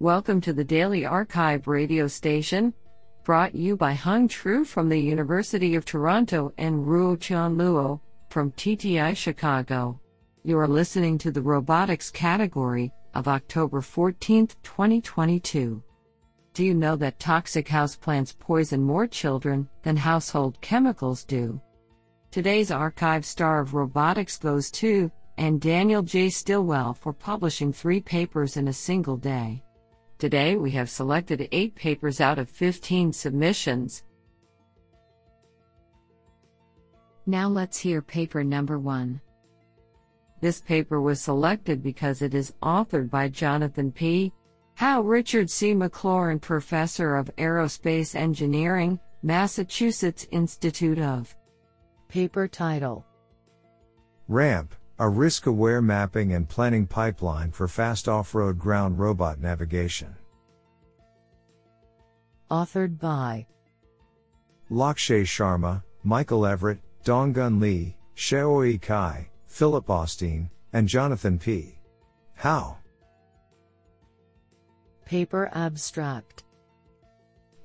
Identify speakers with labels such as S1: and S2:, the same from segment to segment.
S1: Welcome to the Daily Archive radio station, brought you by Hung Tru from the University of Toronto and Ruo Chan Luo from TTI Chicago. You are listening to the robotics category of October 14, 2022. Do you know that toxic houseplants poison more children than household chemicals do? Today's archive star of robotics goes to and Daniel J. Stillwell for publishing three papers in a single day. Today we have selected eight papers out of 15 submissions. Now let's hear paper number one. This paper was selected because it is authored by Jonathan P. How Richard C. McLaurin Professor of Aerospace Engineering, Massachusetts Institute of. Paper title
S2: RAMP a risk aware mapping and planning pipeline for fast off road ground robot navigation.
S1: Authored by
S2: Lakshay Sharma, Michael Everett, Donggun Lee, Xiaoyi Cai, Philip Osteen, and Jonathan P. How?
S1: Paper Abstract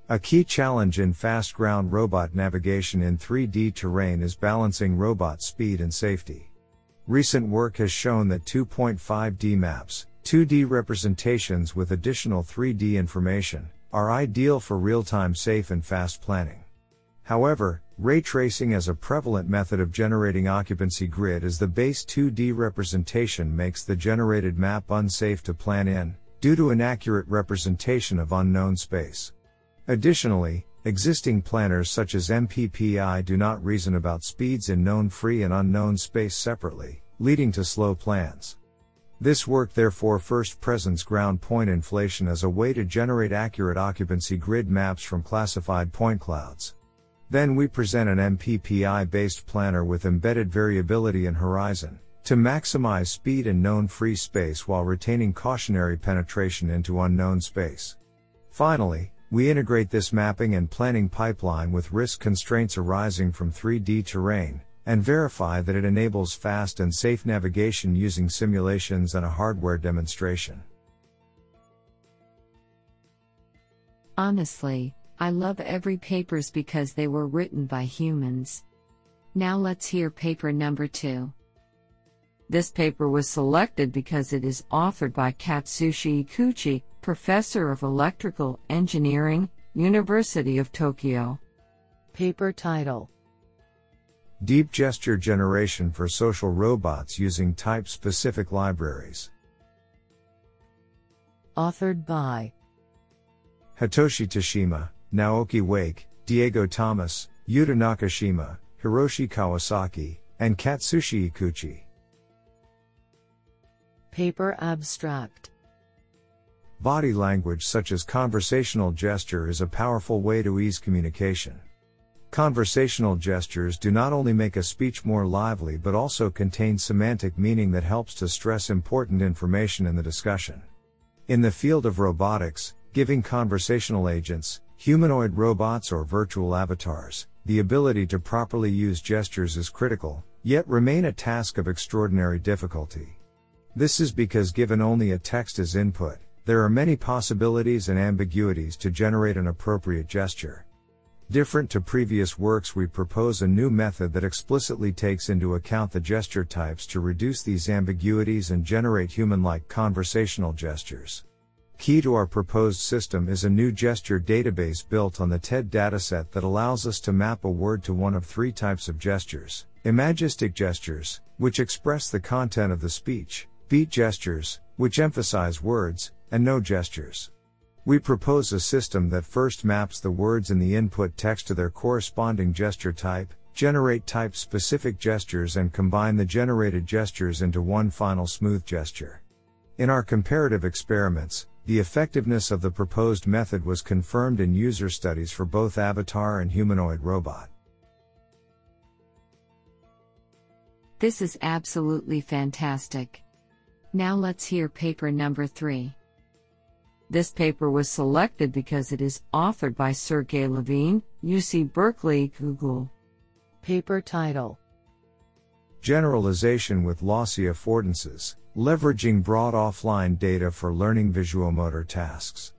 S2: A key challenge in fast ground robot navigation in 3D terrain is balancing robot speed and safety. Recent work has shown that 2.5D maps, 2D representations with additional 3D information, are ideal for real-time safe and fast planning. However, ray tracing as a prevalent method of generating occupancy grid as the base 2D representation makes the generated map unsafe to plan in, due to inaccurate representation of unknown space. Additionally, Existing planners such as MPPI do not reason about speeds in known free and unknown space separately, leading to slow plans. This work therefore first presents ground point inflation as a way to generate accurate occupancy grid maps from classified point clouds. Then we present an MPPI based planner with embedded variability in horizon, to maximize speed in known free space while retaining cautionary penetration into unknown space. Finally, we integrate this mapping and planning pipeline with risk constraints arising from 3D terrain, and verify that it enables fast and safe navigation using simulations and a hardware demonstration.
S1: Honestly, I love every papers because they were written by humans. Now let's hear paper number 2. This paper was selected because it is authored by Katsushi Ikeuchi, Professor of Electrical Engineering, University of Tokyo. Paper title
S2: Deep Gesture Generation for Social Robots Using Type Specific Libraries.
S1: Authored by
S2: Hitoshi Teshima, Naoki Wake, Diego Thomas, Yuta Nakashima, Hiroshi Kawasaki, and Katsushi Ikeuchi.
S1: Paper Abstract
S2: Body language such as conversational gesture is a powerful way to ease communication. Conversational gestures do not only make a speech more lively but also contain semantic meaning that helps to stress important information in the discussion. In the field of robotics, giving conversational agents, humanoid robots or virtual avatars, the ability to properly use gestures is critical, yet remain a task of extraordinary difficulty. This is because given only a text as input, there are many possibilities and ambiguities to generate an appropriate gesture. Different to previous works, we propose a new method that explicitly takes into account the gesture types to reduce these ambiguities and generate human like conversational gestures. Key to our proposed system is a new gesture database built on the TED dataset that allows us to map a word to one of three types of gestures imagistic gestures, which express the content of the speech, beat gestures, which emphasize words, and no gestures. We propose a system that first maps the words in the input text to their corresponding gesture type, generate type specific gestures and combine the generated gestures into one final smooth gesture. In our comparative experiments, the effectiveness of the proposed method was confirmed in user studies for both avatar and humanoid robot.
S1: This is absolutely fantastic. Now let's hear paper number 3. This paper was selected because it is authored by Sergey Levine, UC Berkeley, Google. Paper title
S2: Generalization with lossy affordances, Leveraging broad offline data for learning visuomotor tasks.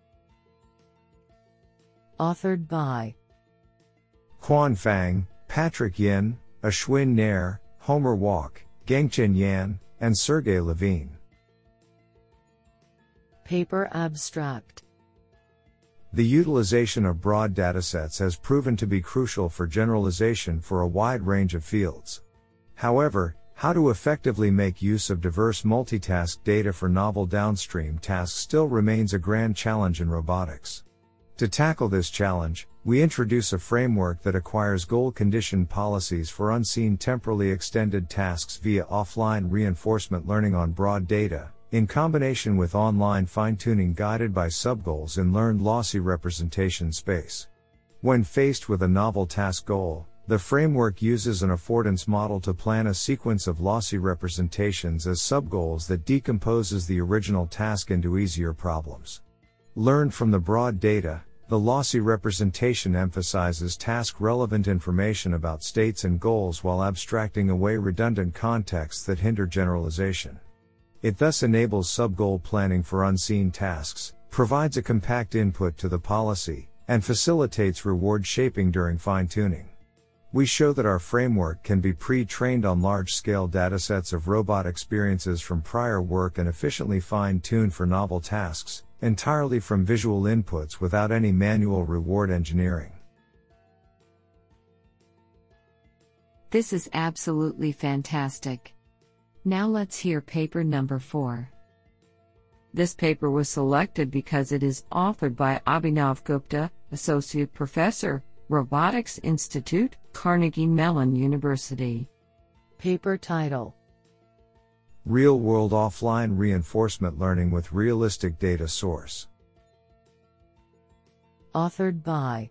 S1: Authored by
S2: Kuan Fang, Patrick Yin, Ashwin Nair, Homer Walke, Gengchen Yan, and Sergey Levine.
S1: Paper Abstract
S2: The utilization of broad datasets has proven to be crucial for generalization for a wide range of fields. However, how to effectively make use of diverse multitask data for novel downstream tasks still remains a grand challenge in robotics. To tackle this challenge, we introduce a framework that acquires goal conditioned policies for unseen temporally extended tasks via offline reinforcement learning on broad data, in combination with online fine tuning guided by subgoals in learned lossy representation space. When faced with a novel task goal, the framework uses an affordance model to plan a sequence of lossy representations as subgoals that decomposes the original task into easier problems. Learned from the broad data, the lossy representation emphasizes task relevant information about states and goals while abstracting away redundant contexts that hinder generalization. It thus enables sub-goal planning for unseen tasks, provides a compact input to the policy, and facilitates reward shaping during fine tuning. We show that our framework can be pre-trained on large-scale datasets of robot experiences from prior work and efficiently fine-tuned for novel tasks, entirely from visual inputs without any manual reward engineering.
S1: This is absolutely fantastic. Now let's hear paper number 4. This paper was selected because it is authored by Abhinav Gupta, Associate Professor, Robotics Institute, Carnegie Mellon University. Paper title
S2: Real world offline reinforcement learning with realistic data source.
S1: Authored by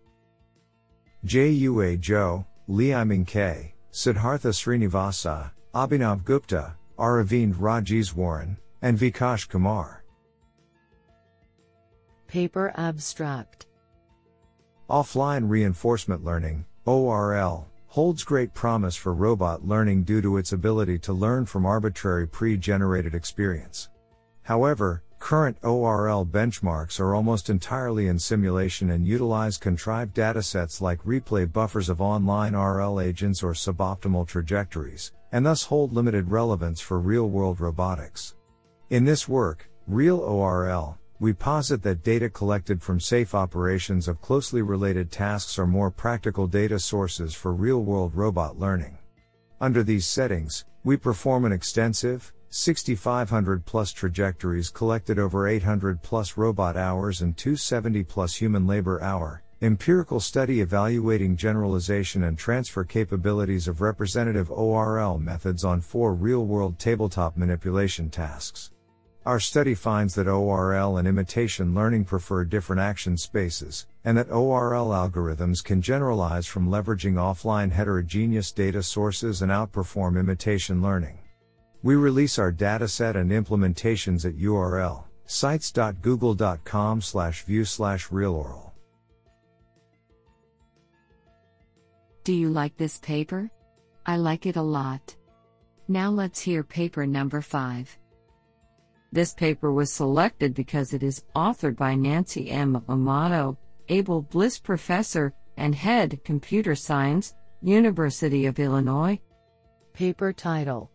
S2: J.U.A. Zhou, Liyiming Ke, Siddhartha Srinivasa, Abhinav Gupta, Aravind Rajeswaran, and Vikash Kumar.
S1: Paper Abstract
S2: Offline Reinforcement Learning, ORL, holds great promise for robot learning due to its ability to learn from arbitrary pre generated experience. However, current ORL benchmarks are almost entirely in simulation and utilize contrived datasets like replay buffers of online RL agents or suboptimal trajectories, and thus hold limited relevance for real world robotics. In this work, Real ORL, we posit that data collected from safe operations of closely related tasks are more practical data sources for real world robot learning. Under these settings, we perform an extensive, 6,500 plus trajectories collected over 800 plus robot hours and 270 plus human labor hour, Empirical study evaluating generalization and transfer capabilities of representative ORL methods on four real world tabletop manipulation tasks. Our study finds that ORL and imitation learning prefer different action spaces, and that ORL algorithms can generalize from leveraging offline heterogeneous data sources and outperform imitation learning. We release our dataset and implementations at URL sites.google.com slash view slash realoral.
S1: Do you like this paper? I like it a lot. Now let's hear paper number 5. This paper was selected because it is authored by Nancy M. Amato, Abel Bliss Professor and Head Computer Science, University of Illinois. Paper title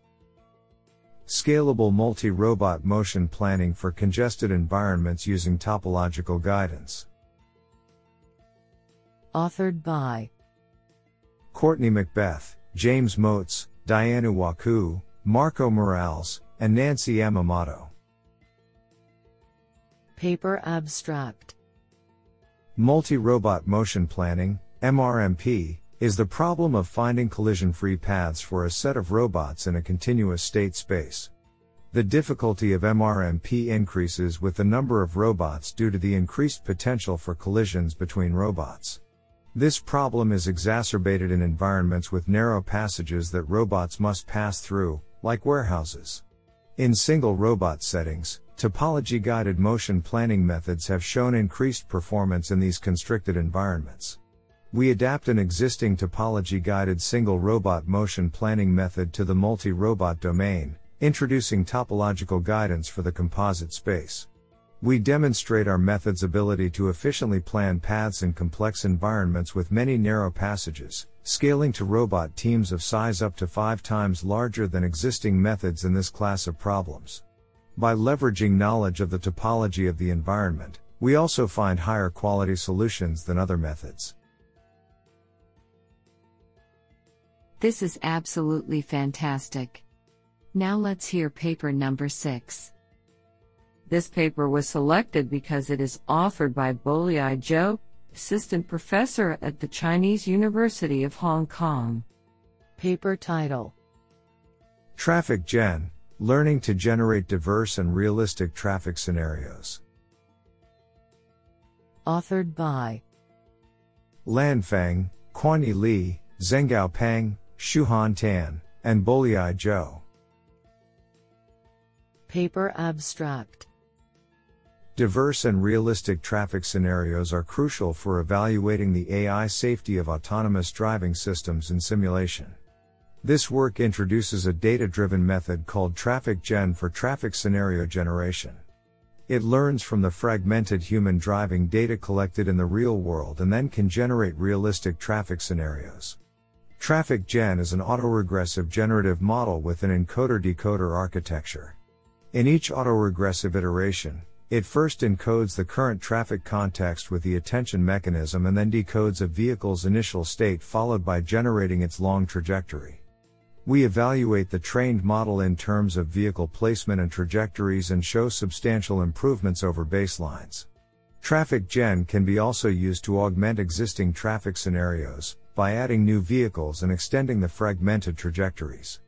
S2: Scalable Multi Robot Motion Planning for Congested Environments Using Topological Guidance.
S1: Authored by
S2: Courtney McBeth, James Motes, Diane Uwacu, Marco Morales, and Nancy M. Amato.
S1: Paper Abstract
S2: Multi Robot Motion Planning, MRMP, is the problem of finding collision free paths for a set of robots in a continuous state space. The difficulty of MRMP increases with the number of robots due to the increased potential for collisions between robots. This problem is exacerbated in environments with narrow passages that robots must pass through, like warehouses. In single robot settings, topology guided motion planning methods have shown increased performance in these constricted environments. We adapt an existing topology guided single robot motion planning method to the multi robot domain, introducing topological guidance for the composite space. We demonstrate our method's ability to efficiently plan paths in complex environments with many narrow passages, scaling to robot teams of size up to five times larger than existing methods in this class of problems. By leveraging knowledge of the topology of the environment, we also find higher quality solutions than other methods.
S1: This is absolutely fantastic. Now let's hear paper number 6. This paper was selected because it is authored by Bolei Zhou, assistant professor at the Chinese University of Hong Kong. Paper title
S2: TrafficGen Learning to Generate Diverse and Realistic Traffic Scenarios.
S1: Authored by
S2: Lan Feng, Quanyi Li, Zhenghao Peng, Shuhan Tan, and Bolei Zhou.
S1: Paper Abstract
S2: Diverse and realistic traffic scenarios are crucial for evaluating the AI safety of autonomous driving systems in simulation. This work introduces a data driven method called TrafficGen for traffic scenario generation. It learns from the fragmented human driving data collected in the real world and then can generate realistic traffic scenarios. TrafficGen is an autoregressive generative model with an encoder decoder architecture. In each autoregressive iteration, it first encodes the current traffic context with the attention mechanism and then decodes a vehicle's initial state followed by generating its long trajectory. We evaluate the trained model in terms of vehicle placement and trajectories and show substantial improvements over baselines. TrafficGen can be also used to augment existing traffic scenarios by adding new vehicles and extending the fragmented trajectories.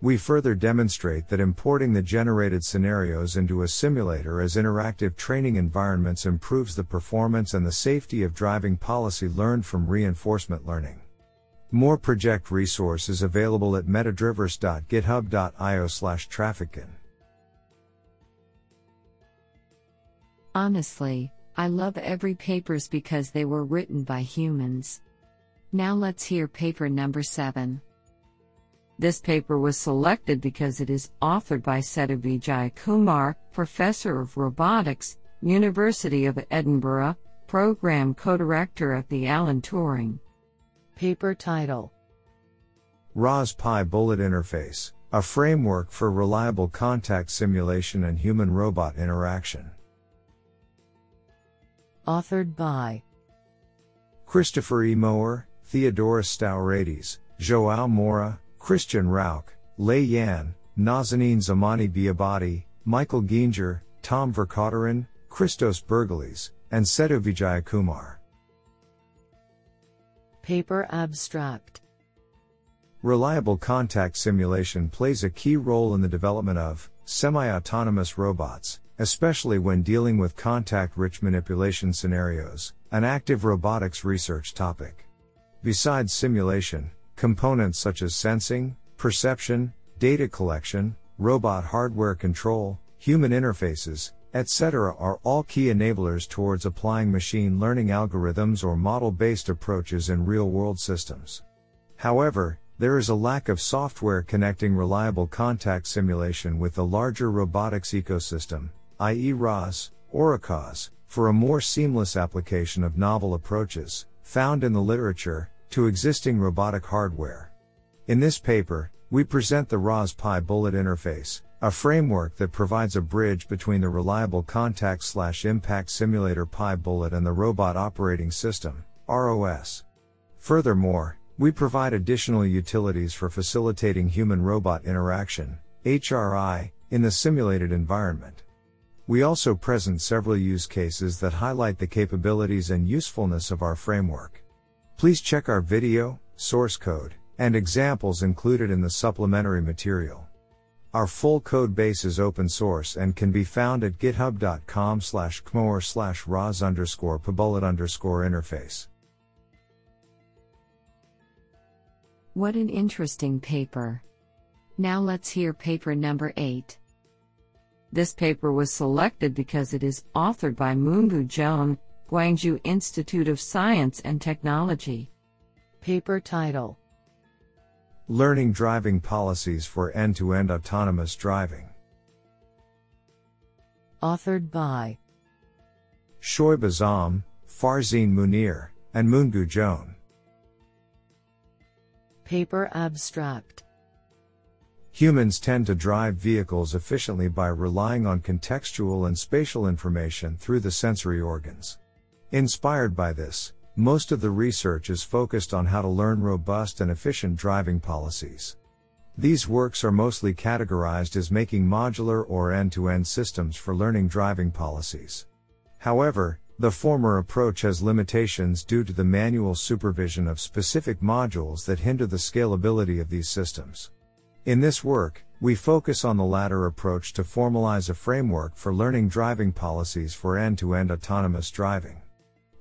S2: We further demonstrate that importing the generated scenarios into a simulator as interactive training environments improves the performance and the safety of driving policy learned from reinforcement learning. More project resources available at metadriverse.github.io slash trafficgen.
S1: Honestly, I love every papers because they were written by humans. Now let's hear paper number 7. This paper was selected because it is authored by Sethu Vijayakumar, Professor of Robotics, University of Edinburgh, Program Co-Director at the Alan Turing. Paper title
S2: ROS-PyBullet Interface, a framework for reliable contact simulation and human-robot interaction.
S1: Authored by
S2: Christopher E. Mower, Theodoros Stavridis, Joao Moura, Christian Rauch, Lei Yan, Nazanin Zamani Biabadi, Michael Gienger, Tom Vercauteren, Christos Bergeles, and Sethu Vijayakumar.
S1: Paper Abstract
S2: Reliable contact simulation plays a key role in the development of semi autonomous robots, especially when dealing with contact rich manipulation scenarios, an active robotics research topic. Besides simulation, Components such as sensing, perception, data collection, robot hardware control, human interfaces, etc. are all key enablers towards applying machine learning algorithms or model based approaches in real world systems. However, there is a lack of software connecting reliable contact simulation with the larger robotics ecosystem, i.e., ROS, or for a more seamless application of novel approaches, found in the literature, to existing robotic hardware. In this paper, we present the ROS-PyBullet interface, a framework that provides a bridge between the reliable contact slash impact simulator Pi Bullet and the robot operating system, ROS. Furthermore, we provide additional utilities for facilitating human robot interaction, HRI, in the simulated environment. We also present several use cases that highlight the capabilities and usefulness of our framework. Please check our video, source code, and examples included in the supplementary material. Our full code base is open source and can be found at github.com slash cmower slash ros underscore pybullet underscore interface.
S1: What an interesting paper. Now let's hear paper number 8. This paper was selected because it is authored by Moongu Jeon, Gwangju Institute of Science and Technology. Paper title
S2: Learning Driving Policies for End to End Autonomous Driving.
S1: Authored by
S2: Shoaib Azam, Farzeen Munir, and Moongu Jeon.
S1: Paper Abstract
S2: Humans tend to drive vehicles efficiently by relying on contextual and spatial information through the sensory organs. Inspired by this, most of the research is focused on how to learn robust and efficient driving policies. These works are mostly categorized as making modular or end to end systems for learning driving policies. However, the former approach has limitations due to the manual supervision of specific modules that hinder the scalability of these systems. In this work, we focus on the latter approach to formalize a framework for learning driving policies for end to end autonomous driving.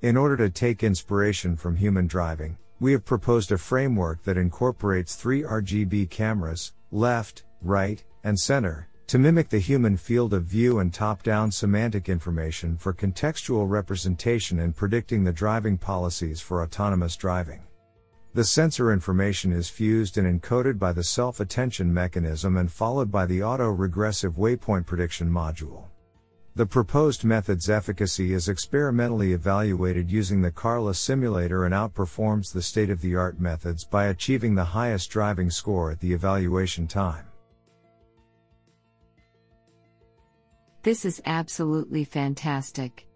S2: In order to take inspiration from human driving, we have proposed a framework that incorporates three RGB cameras, left, right, and center, to mimic the human field of view and top down semantic information for contextual representation and predicting the driving policies for autonomous driving. The sensor information is fused and encoded by the self attention mechanism and followed by the auto regressive waypoint prediction module. The proposed method's efficacy is experimentally evaluated using the Carla simulator and outperforms the state of the art methods by achieving the highest driving score at the evaluation time.
S1: This is absolutely fantastic.